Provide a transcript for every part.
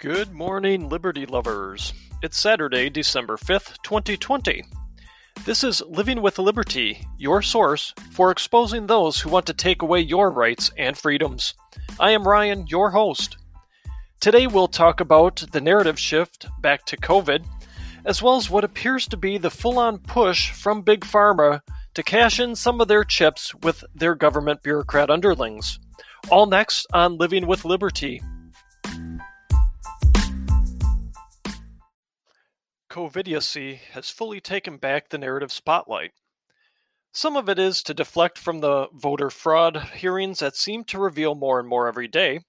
Good morning, Liberty lovers. It's Saturday, December 5th, 2020. This is Living with Liberty, your source for exposing those who want to take away your rights and freedoms. I am Ryan, your host. Today we'll talk about the narrative shift back to COVID, as well as what appears to be the full on push from Big Pharma to cash in some of their chips with their government bureaucrat underlings. All next on Living with Liberty. COVIDiocy has fully taken back the narrative spotlight. Some of it is to deflect from the voter fraud hearings that seem to reveal more and more every day,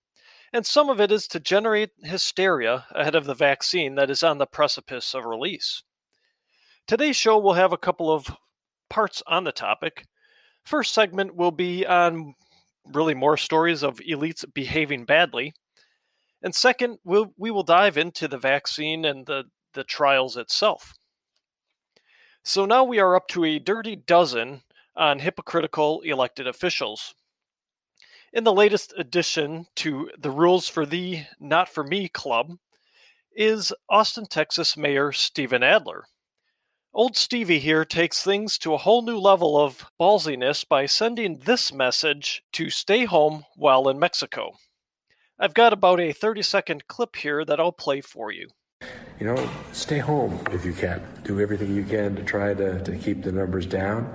and some of it is to generate hysteria ahead of the vaccine that is on the precipice of release. Today's show will have a couple of parts on the topic. First segment will be on really more stories of elites behaving badly. And second, we'll, we will dive into the vaccine and the the trials itself. So now we are up to a dirty dozen on hypocritical elected officials. In the latest addition to the Rules for the Not For Me Club is Austin, Texas Mayor Stephen Adler. Old Stevie here takes things to a whole new level of ballsiness by sending this message to stay home while in Mexico. I've got about a 30 second clip here that I'll play for you you know, stay home if you can. Do everything you can to try to, to keep the numbers down.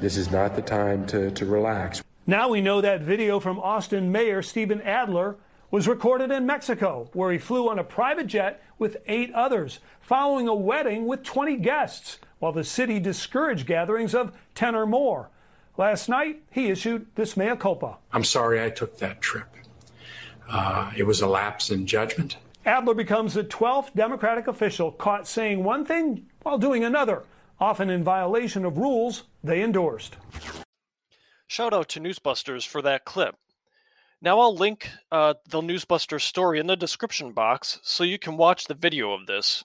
This is not the time to, to relax. Now we know that video from Austin Mayor Stephen Adler was recorded in Mexico, where he flew on a private jet with eight others, following a wedding with 20 guests, while the city discouraged gatherings of 10 or more. Last night, he issued this mea culpa. I'm sorry I took that trip. Uh, it was a lapse in judgment. Adler becomes the 12th Democratic official caught saying one thing while doing another, often in violation of rules they endorsed. Shout out to Newsbusters for that clip. Now I'll link uh, the Newsbusters story in the description box so you can watch the video of this.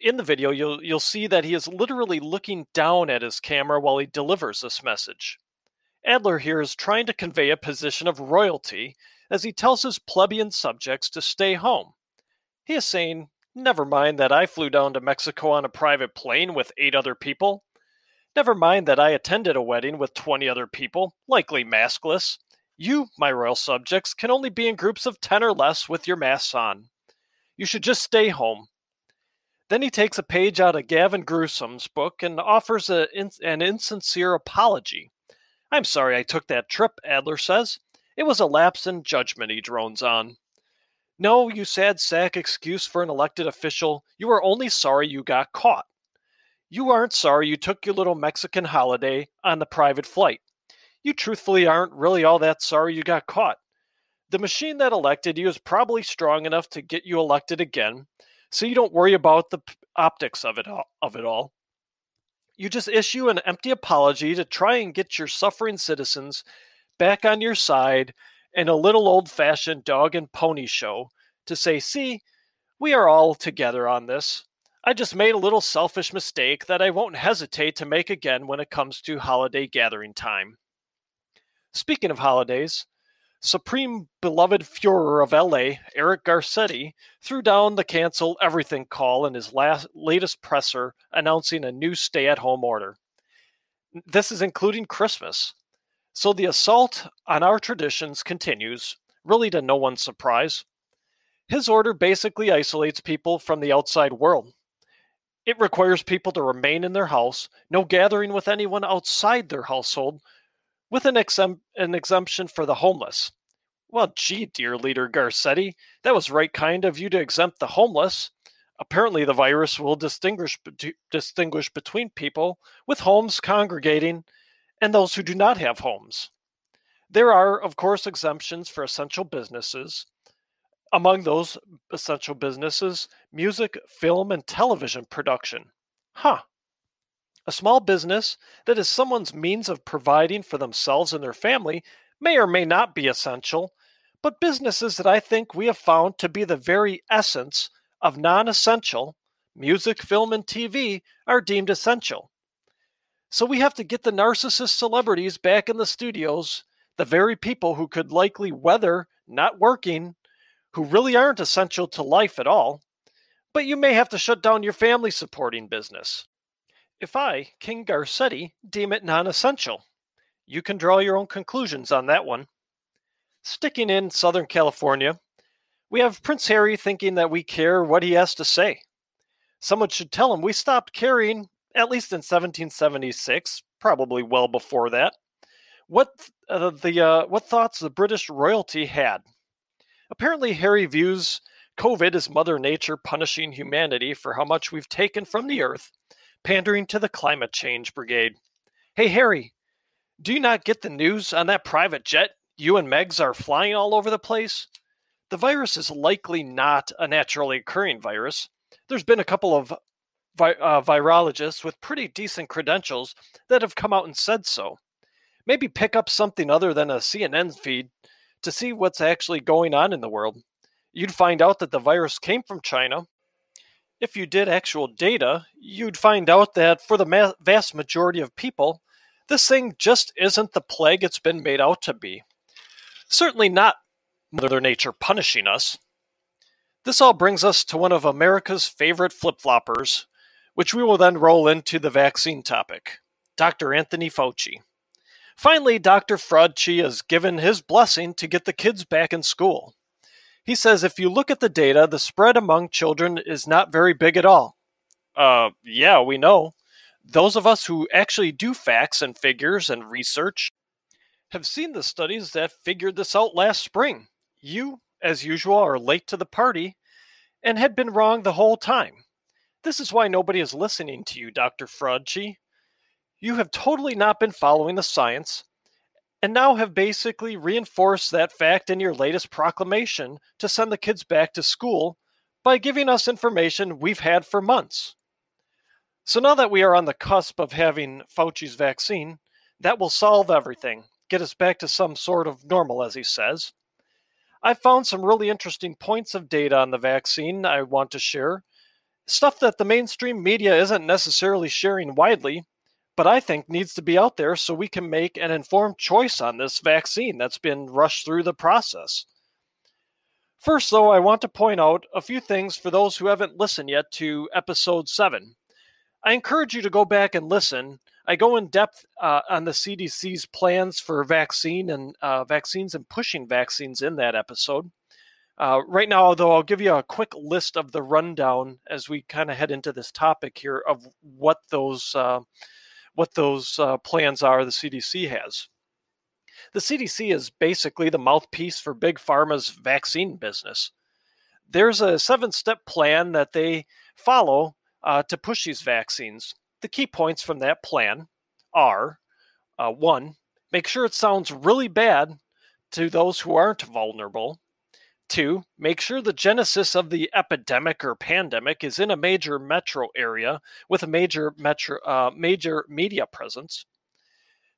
In the video, you'll you'll see that he is literally looking down at his camera while he delivers this message. Adler here is trying to convey a position of royalty as he tells his plebeian subjects to stay home. He is saying, Never mind that I flew down to Mexico on a private plane with eight other people. Never mind that I attended a wedding with 20 other people, likely maskless. You, my royal subjects, can only be in groups of 10 or less with your masks on. You should just stay home. Then he takes a page out of Gavin Gruesom's book and offers a, an insincere apology. I'm sorry I took that trip, Adler says. It was a lapse in judgment, he drones on. No, you sad sack excuse for an elected official. You are only sorry you got caught. You aren't sorry you took your little Mexican holiday on the private flight. You truthfully aren't really all that sorry you got caught. The machine that elected you is probably strong enough to get you elected again, so you don't worry about the optics of it all, of it all. You just issue an empty apology to try and get your suffering citizens back on your side and a little old fashioned dog and pony show to say, see, we are all together on this. I just made a little selfish mistake that I won't hesitate to make again when it comes to holiday gathering time. Speaking of holidays, Supreme Beloved Fuhrer of LA, Eric Garcetti, threw down the cancel everything call in his last, latest presser announcing a new stay at home order. This is including Christmas. So the assault on our traditions continues, really to no one's surprise. His order basically isolates people from the outside world. It requires people to remain in their house, no gathering with anyone outside their household, with an, exemp- an exemption for the homeless. Well, gee, dear leader Garcetti, that was right kind of you to exempt the homeless. Apparently, the virus will distinguish, distinguish between people with homes congregating and those who do not have homes. There are, of course, exemptions for essential businesses. Among those essential businesses, music, film, and television production. Huh. A small business that is someone's means of providing for themselves and their family may or may not be essential, but businesses that I think we have found to be the very essence of non essential, music, film, and TV, are deemed essential. So we have to get the narcissist celebrities back in the studios, the very people who could likely weather not working, who really aren't essential to life at all, but you may have to shut down your family supporting business. If I, King Garcetti, deem it non essential, you can draw your own conclusions on that one. Sticking in Southern California, we have Prince Harry thinking that we care what he has to say. Someone should tell him we stopped caring, at least in 1776, probably well before that. What uh, the uh, what thoughts the British royalty had. Apparently, Harry views COVID as Mother Nature punishing humanity for how much we've taken from the Earth, pandering to the climate change brigade. Hey, Harry, do you not get the news on that private jet you and Megs are flying all over the place? The virus is likely not a naturally occurring virus. There's been a couple of vi- uh, virologists with pretty decent credentials that have come out and said so. Maybe pick up something other than a CNN feed to see what's actually going on in the world. You'd find out that the virus came from China. If you did actual data, you'd find out that for the ma- vast majority of people, this thing just isn't the plague it's been made out to be. Certainly not Mother Nature punishing us. This all brings us to one of America's favorite flip floppers, which we will then roll into the vaccine topic Dr. Anthony Fauci. Finally, Dr. Fauci has given his blessing to get the kids back in school. He says if you look at the data, the spread among children is not very big at all. Uh, yeah, we know. Those of us who actually do facts and figures and research have seen the studies that figured this out last spring. You, as usual, are late to the party and had been wrong the whole time. This is why nobody is listening to you, Dr. Fauci. You have totally not been following the science and now have basically reinforced that fact in your latest proclamation to send the kids back to school by giving us information we've had for months. So now that we are on the cusp of having Fauci's vaccine, that will solve everything, get us back to some sort of normal, as he says. I found some really interesting points of data on the vaccine I want to share. Stuff that the mainstream media isn't necessarily sharing widely, but I think needs to be out there so we can make an informed choice on this vaccine that's been rushed through the process. First, though, I want to point out a few things for those who haven't listened yet to episode 7. I encourage you to go back and listen. I go in depth uh, on the CDC's plans for vaccine and uh, vaccines and pushing vaccines in that episode. Uh, right now, though, I'll give you a quick list of the rundown as we kind of head into this topic here of what those uh, what those uh, plans are the CDC has. The CDC is basically the mouthpiece for Big Pharma's vaccine business. There's a seven step plan that they follow uh, to push these vaccines. The key points from that plan are uh, one, make sure it sounds really bad to those who aren't vulnerable. Two, make sure the genesis of the epidemic or pandemic is in a major metro area with a major metro, uh, major media presence.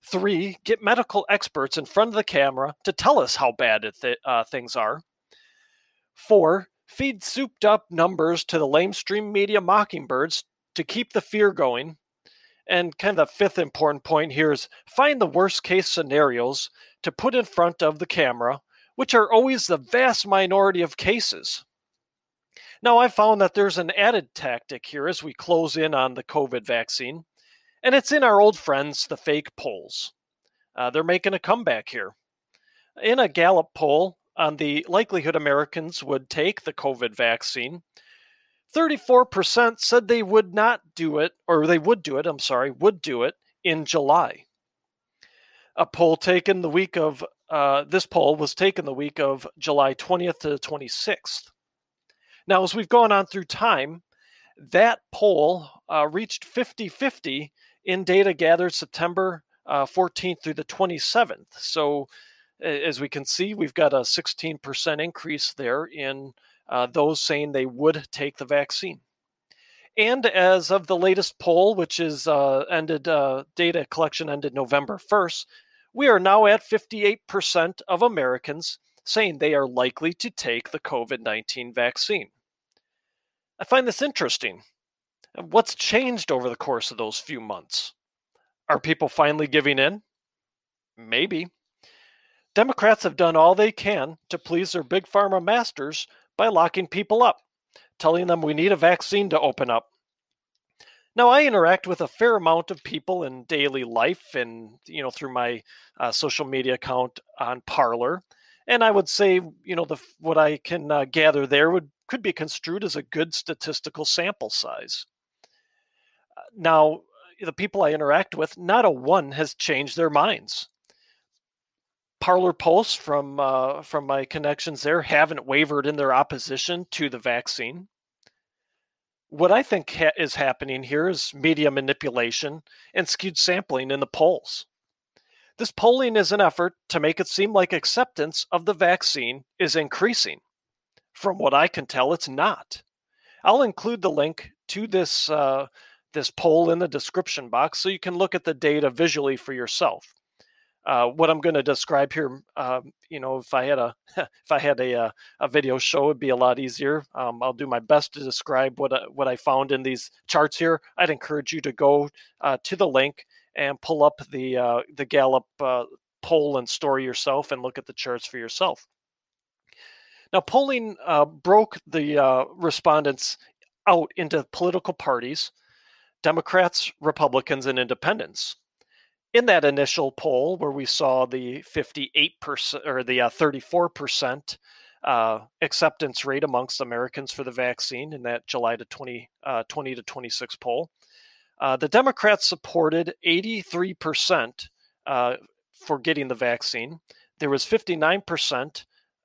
Three, get medical experts in front of the camera to tell us how bad th- uh, things are. Four, feed souped up numbers to the lamestream media mockingbirds to keep the fear going. And kind of the fifth important point here is find the worst case scenarios to put in front of the camera, which are always the vast minority of cases. Now, I found that there's an added tactic here as we close in on the COVID vaccine, and it's in our old friends, the fake polls. Uh, they're making a comeback here. In a Gallup poll, on the likelihood Americans would take the COVID vaccine, 34% said they would not do it, or they would do it, I'm sorry, would do it in July. A poll taken the week of, uh, this poll was taken the week of July 20th to 26th. Now, as we've gone on through time, that poll uh, reached 50 50 in data gathered September uh, 14th through the 27th. So as we can see, we've got a 16% increase there in uh, those saying they would take the vaccine. And as of the latest poll, which is uh, ended, data collection ended November 1st, we are now at 58% of Americans saying they are likely to take the COVID 19 vaccine. I find this interesting. What's changed over the course of those few months? Are people finally giving in? Maybe. Democrats have done all they can to please their big pharma masters by locking people up, telling them we need a vaccine to open up. Now, I interact with a fair amount of people in daily life and, you know, through my uh, social media account on Parler. And I would say, you know, the what I can uh, gather there would could be construed as a good statistical sample size. Uh, now, the people I interact with, not a one has changed their minds. Parler posts from uh, from my connections there haven't wavered in their opposition to the vaccine what I think ha- is happening here is media manipulation and skewed sampling in the polls. This polling is an effort to make it seem like acceptance of the vaccine is increasing. From what I can tell, it's not. I'll include the link to this uh, this poll in the description box so you can look at the data visually for yourself uh, what I'm going to describe here, um, you know, if I had a if I had a uh, a video show, it'd be a lot easier. Um, I'll do my best to describe what uh, what I found in these charts here. I'd encourage you to go uh, to the link and pull up the uh, the Gallup poll and story yourself, and look at the charts for yourself. Now, polling broke the respondents out into political parties: Democrats, Republicans, and Independents in that initial poll where we saw the 58% or the uh, 34% uh, acceptance rate amongst Americans for the vaccine in that July to 20, uh, 20 to 26 poll, uh, the Democrats supported 83% uh, for getting the vaccine. There was 59%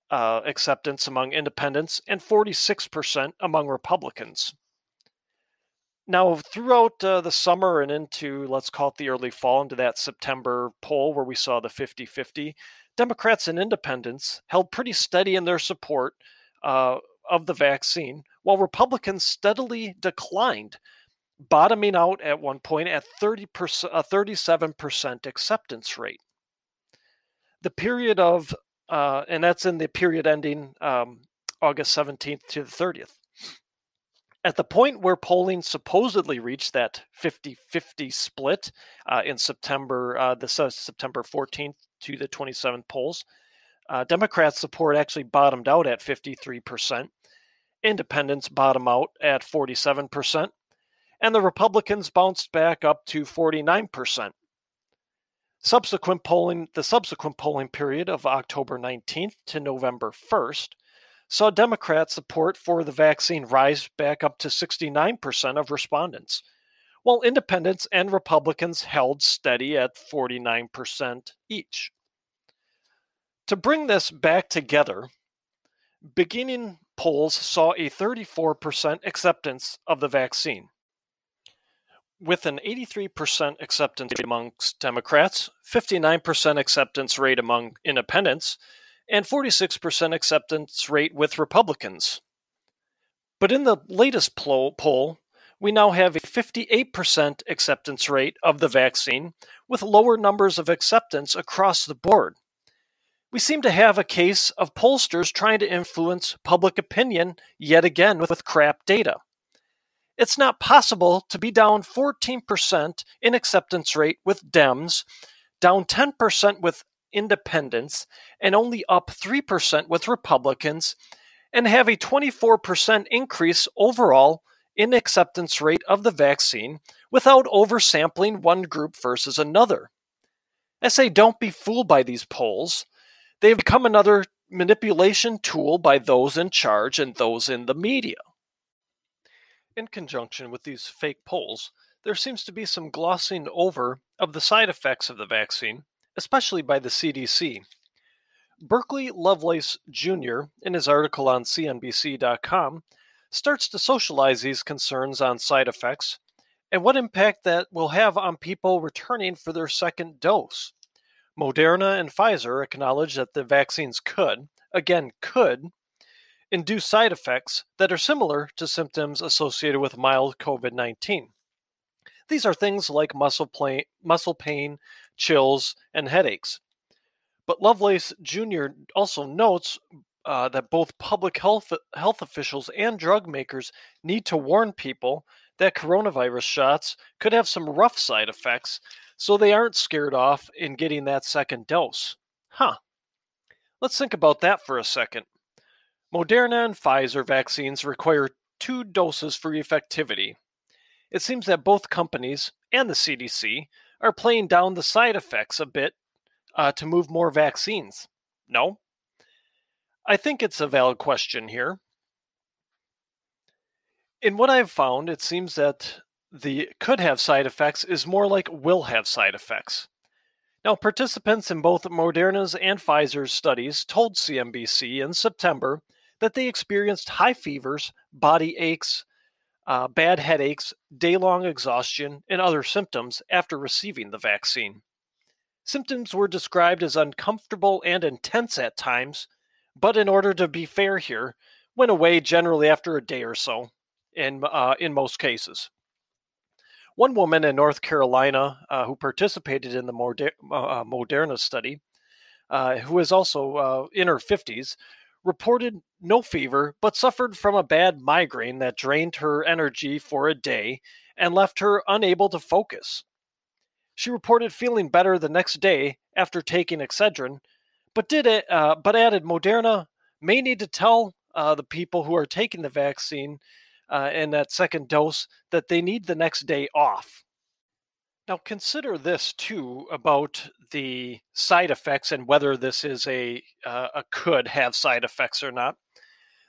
uh, acceptance among independents and 46% among Republicans. Now, throughout uh, the summer and into, let's call it the early fall, into that September poll where we saw the 50 50, Democrats and independents held pretty steady in their support uh, of the vaccine, while Republicans steadily declined, bottoming out at one point at 30%, a 37% acceptance rate. The period of, uh, and that's in the period ending um, August 17th to the 30th. At the point where polling supposedly reached that 50 50 split uh, in September, uh, the September 14th to the 27th polls, uh, Democrats' support actually bottomed out at 53%. Independents bottom out at 47%, and the Republicans bounced back up to 49%. Subsequent polling, the subsequent polling period of October 19th to November 1st saw Democrat support for the vaccine rise back up to 69% of respondents, while independents and Republicans held steady at 49% each. To bring this back together, beginning polls saw a 34% acceptance of the vaccine. With an 83% acceptance rate amongst Democrats, 59% acceptance rate among independents, and 46% acceptance rate with Republicans. But in the latest poll, we now have a 58% acceptance rate of the vaccine, with lower numbers of acceptance across the board. We seem to have a case of pollsters trying to influence public opinion yet again with crap data. It's not possible to be down 14% in acceptance rate with Dems, down 10% with independents and only up 3% with Republicans, and have a 24% increase overall in acceptance rate of the vaccine without oversampling one group versus another. I say don't be fooled by these polls. They've become another manipulation tool by those in charge and those in the media. In conjunction with these fake polls, there seems to be some glossing over of the side effects of the vaccine especially by the CDC. Berkeley Lovelace Jr., in his article on CNBC.com, starts to socialize these concerns on side effects and what impact that will have on people returning for their second dose. Moderna and Pfizer acknowledge that the vaccines could, again, could, induce side effects that are similar to symptoms associated with mild COVID 19. These are things like muscle, play, muscle pain, chills, and headaches. But Lovelace Jr. also notes uh, that both public health, health officials and drug makers need to warn people that coronavirus shots could have some rough side effects so they aren't scared off in getting that second dose. Huh. Let's think about that for a second. Moderna and Pfizer vaccines require two doses for effectivity. It seems that both companies and the CDC are playing down the side effects a bit uh, to move more vaccines. No? I think it's a valid question here. In what I've found, it seems that the could have side effects is more like will have side effects. Now, participants in both Moderna's and Pfizer's studies told CNBC in September that they experienced high fevers, body aches, uh, bad headaches, day long exhaustion, and other symptoms after receiving the vaccine. Symptoms were described as uncomfortable and intense at times, but in order to be fair here, went away generally after a day or so, in, uh, in most cases. One woman in North Carolina uh, who participated in the Moder- uh, Moderna study, uh, who is also uh, in her 50s, reported no fever but suffered from a bad migraine that drained her energy for a day and left her unable to focus. She reported feeling better the next day after taking Excedrin, but did it, uh, but added Moderna may need to tell uh, the people who are taking the vaccine uh, and that second dose that they need the next day off. Now, consider this too about the side effects and whether this is a, uh, a could have side effects or not.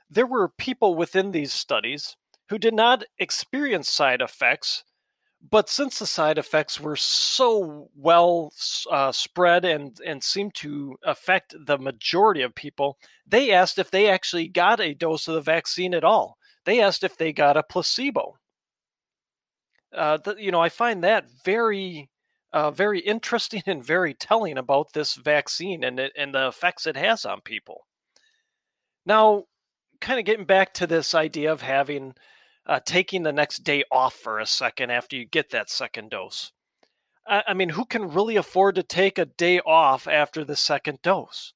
There were people within these studies who did not experience side effects, but since the side effects were so well uh, spread and, and seemed to affect the majority of people, they asked if they actually got a dose of the vaccine at all. They asked if they got a placebo. Uh, you know, I find that very, uh, very interesting and very telling about this vaccine and and the effects it has on people. Now, kind of getting back to this idea of having uh, taking the next day off for a second after you get that second dose. I, I mean, who can really afford to take a day off after the second dose?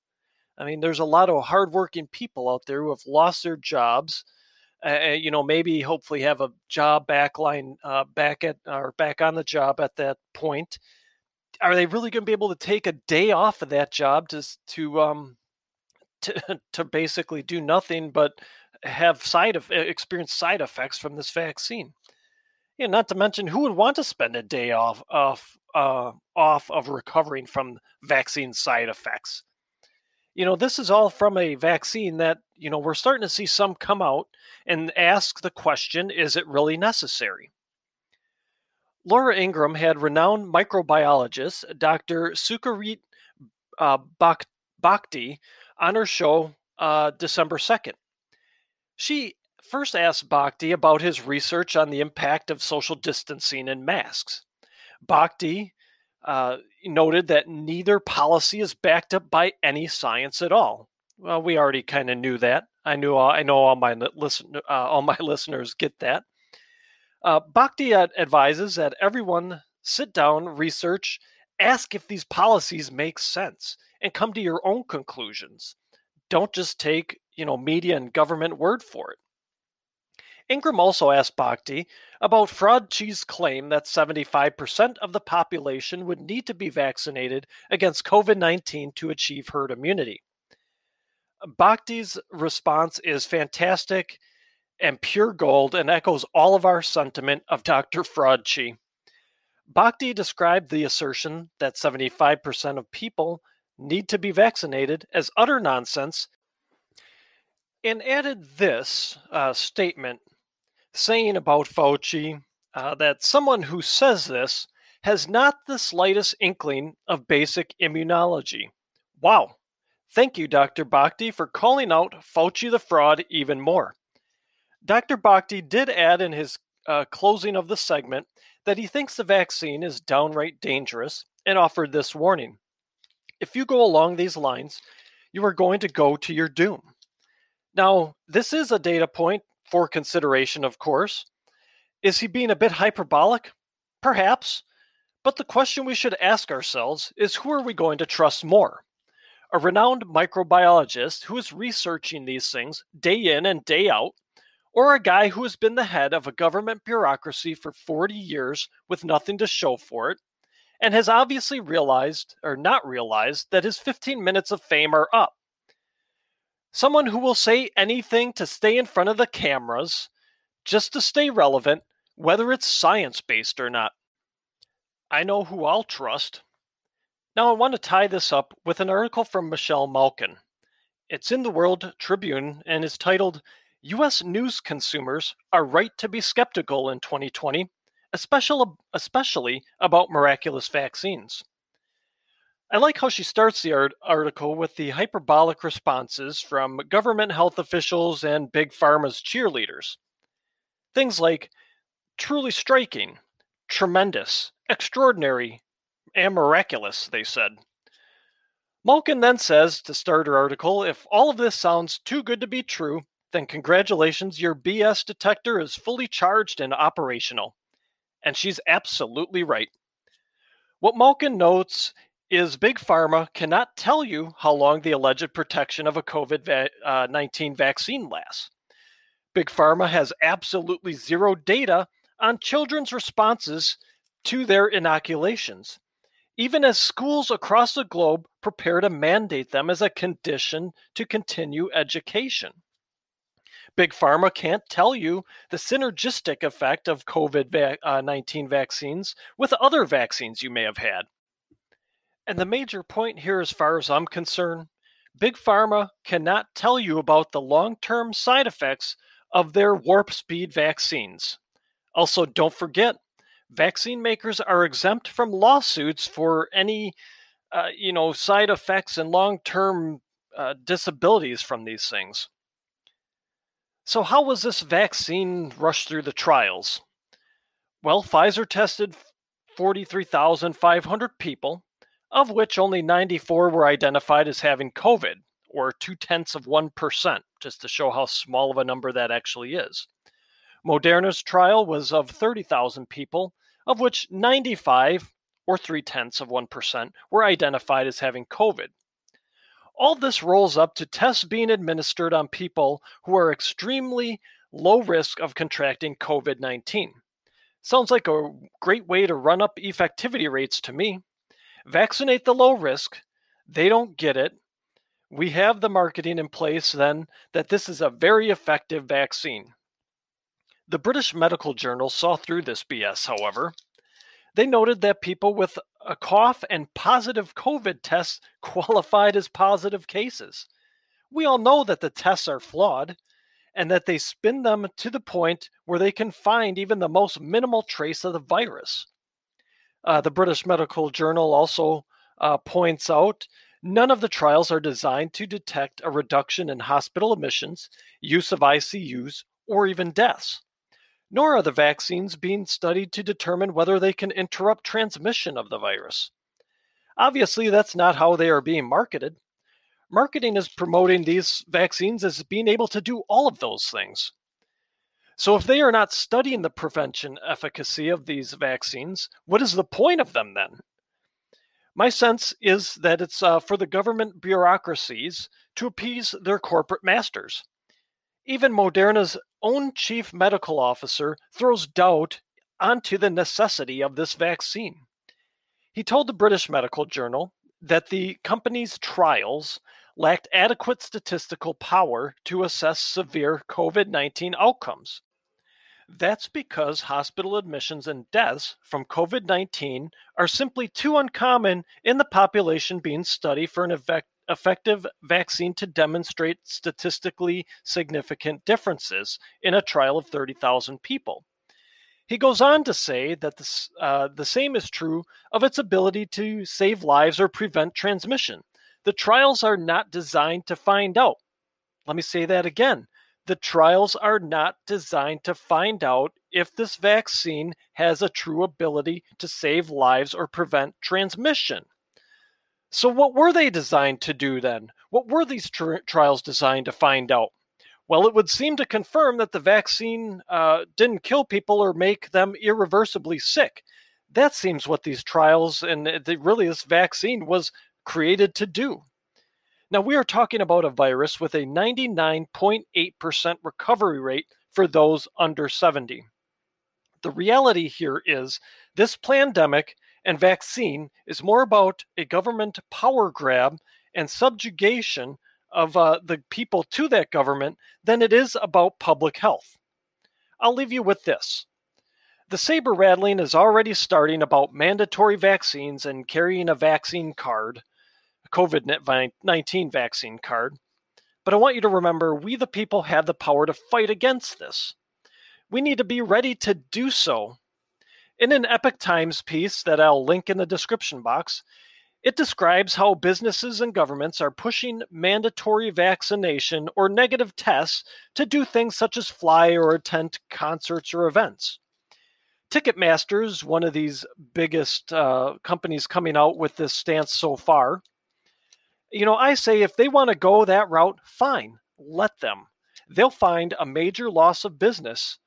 I mean, there's a lot of hardworking people out there who have lost their jobs uh, you know, maybe hopefully have a job backline uh, back at or back on the job at that point. Are they really going to be able to take a day off of that job to to um to to basically do nothing but have side of experience side effects from this vaccine? Yeah, not to mention who would want to spend a day off off uh, off of recovering from vaccine side effects you know, this is all from a vaccine that, you know, we're starting to see some come out and ask the question is it really necessary? Laura Ingraham had renowned microbiologist Dr. Sucharit uh, Bhakdi on her show uh, December 2nd. She first asked Bhakdi about his research on the impact of social distancing and masks. Bhakdi uh, noted that neither policy is backed up by any science at all. Well, we already kind of knew that. I knew. All, I know all my listen. Uh, all my listeners get that. Uh, Bhakdi advises that everyone sit down, research, ask if these policies make sense, and come to your own conclusions. Don't just take you know media and government word for it. Ingraham also asked Bhakdi about Fauci's claim that 75% of the population would need to be vaccinated against COVID 19 to achieve herd immunity. Bhakdi's response is fantastic and pure gold and echoes all of our sentiment of Dr. Fauci. Bhakdi described the assertion that 75% of people need to be vaccinated as utter nonsense and added this uh, statement saying about Fauci uh, that someone who says this has not the slightest inkling of basic immunology. Wow. Thank you, Dr. Bhakdi, for calling out Fauci the fraud even more. Dr. Bhakdi did add in his uh, closing of the segment that he thinks the vaccine is downright dangerous and offered this warning. If you go along these lines, you are going to go to your doom. Now, this is a data point for consideration, of course. Is he being a bit hyperbolic? Perhaps. But the question we should ask ourselves is who are we going to trust more? A renowned microbiologist who is researching these things day in and day out, or a guy who has been the head of a government bureaucracy for 40 years with nothing to show for it, and has obviously realized, or not realized, that his 15 minutes of fame are up. Someone who will say anything to stay in front of the cameras, just to stay relevant, whether it's science based or not. I know who I'll trust. Now, I want to tie this up with an article from Michelle Malkin. It's in the World Tribune and is titled U.S. News Consumers Are Right to Be Skeptical in 2020, especially, especially about miraculous vaccines. I like how she starts the art- article with the hyperbolic responses from government health officials and Big Pharma's cheerleaders. Things like truly striking, tremendous, extraordinary, and miraculous, they said. Malkin then says to start her article if all of this sounds too good to be true, then congratulations, your BS detector is fully charged and operational. And she's absolutely right. What Malkin notes is Big Pharma cannot tell you how long the alleged protection of a COVID 19 uh, vaccine lasts. Big Pharma has absolutely zero data on children's responses to their inoculations, even as schools across the globe prepare to mandate them as a condition to continue education. Big Pharma can't tell you the synergistic effect of COVID 19 vaccines with other vaccines you may have had. And the major point here, as far as I'm concerned, Big Pharma cannot tell you about the long term side effects of their warp speed vaccines. Also, don't forget, vaccine makers are exempt from lawsuits for any, uh, you know, side effects and long term uh, disabilities from these things. So, how was this vaccine rushed through the trials? Well, Pfizer tested 43,500 people of which only 94 were identified as having COVID, or two tenths of 1%, just to show how small of a number that actually is. Moderna's trial was of 30,000 people, of which 95, or three tenths of 1%, were identified as having COVID. All this rolls up to tests being administered on people who are extremely low risk of contracting COVID 19. Sounds like a great way to run up effectivity rates to me. Vaccinate the low risk. They don't get it. We have the marketing in place then that this is a very effective vaccine. The British Medical Journal saw through this BS, however. They noted that people with a cough and positive COVID tests qualified as positive cases. We all know that the tests are flawed and that they spin them to the point where they can find even the most minimal trace of the virus. Uh, the British Medical Journal also uh, points out none of the trials are designed to detect a reduction in hospital admissions, use of ICUs, or even deaths. Nor are the vaccines being studied to determine whether they can interrupt transmission of the virus. Obviously, that's not how they are being marketed. Marketing is promoting these vaccines as being able to do all of those things. So, if they are not studying the prevention efficacy of these vaccines, what is the point of them then? My sense is that it's uh, for the government bureaucracies to appease their corporate masters. Even Moderna's own chief medical officer throws doubt onto the necessity of this vaccine. He told the British Medical Journal that the company's trials lacked adequate statistical power to assess severe COVID 19 outcomes. That's because hospital admissions and deaths from COVID 19 are simply too uncommon in the population being studied for an effect, effective vaccine to demonstrate statistically significant differences in a trial of 30,000 people. He goes on to say that this, uh, the same is true of its ability to save lives or prevent transmission. The trials are not designed to find out. Let me say that again. The trials are not designed to find out if this vaccine has a true ability to save lives or prevent transmission. So, what were they designed to do then? What were these tri- trials designed to find out? Well, it would seem to confirm that the vaccine uh, didn't kill people or make them irreversibly sick. That seems what these trials and the, really this vaccine was created to do. Now, we are talking about a virus with a 99.8% recovery rate for those under 70. The reality here is this pandemic and vaccine is more about a government power grab and subjugation of uh, the people to that government than it is about public health. I'll leave you with this. The saber rattling is already starting about mandatory vaccines and carrying a vaccine card, COVID 19 vaccine card. But I want you to remember we, the people, have the power to fight against this. We need to be ready to do so. In an Epoch Times piece that I'll link in the description box, it describes how businesses and governments are pushing mandatory vaccination or negative tests to do things such as fly or attend concerts or events. Ticketmaster's one of these biggest uh, companies coming out with this stance so far. You know, I say if they want to go that route, fine, let them. They'll find a major loss of business.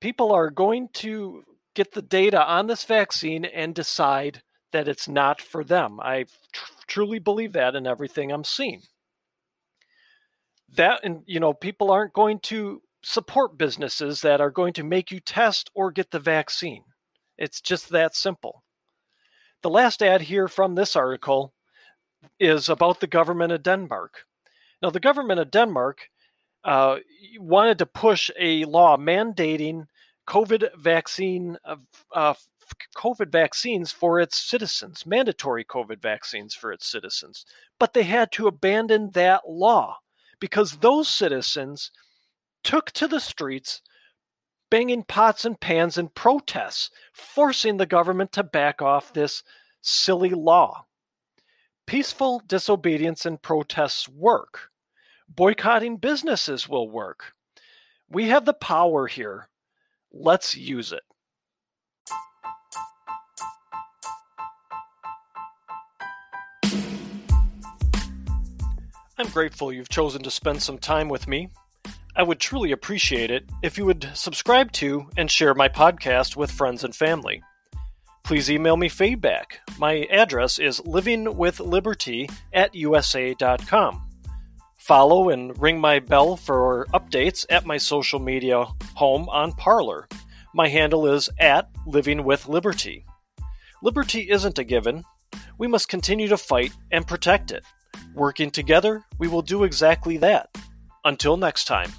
People are going to get the data on this vaccine and decide that it's not for them. I tr- truly believe that in everything I'm seeing. That and you know, people aren't going to support businesses that are going to make you test or get the vaccine. It's just that simple. The last ad here from this article is about the government of Denmark. Now, the government of Denmark uh, wanted to push a law mandating COVID vaccine uh, uh, COVID vaccines for its citizens, mandatory COVID vaccines for its citizens. But they had to abandon that law because those citizens took to the streets banging pots and pans in protests, forcing the government to back off this silly law. Peaceful disobedience and protests work. Boycotting businesses will work. We have the power here. Let's use it. I'm grateful you've chosen to spend some time with me. I would truly appreciate it if you would subscribe to and share my podcast with friends and family. Please email me feedback. My address is livingwithliberty at usa.com. Follow and ring my bell for updates at my social media home on Parler. My handle is at livingwithliberty. Liberty isn't a given. We must continue to fight and protect it. Working together, we will do exactly that. Until next time.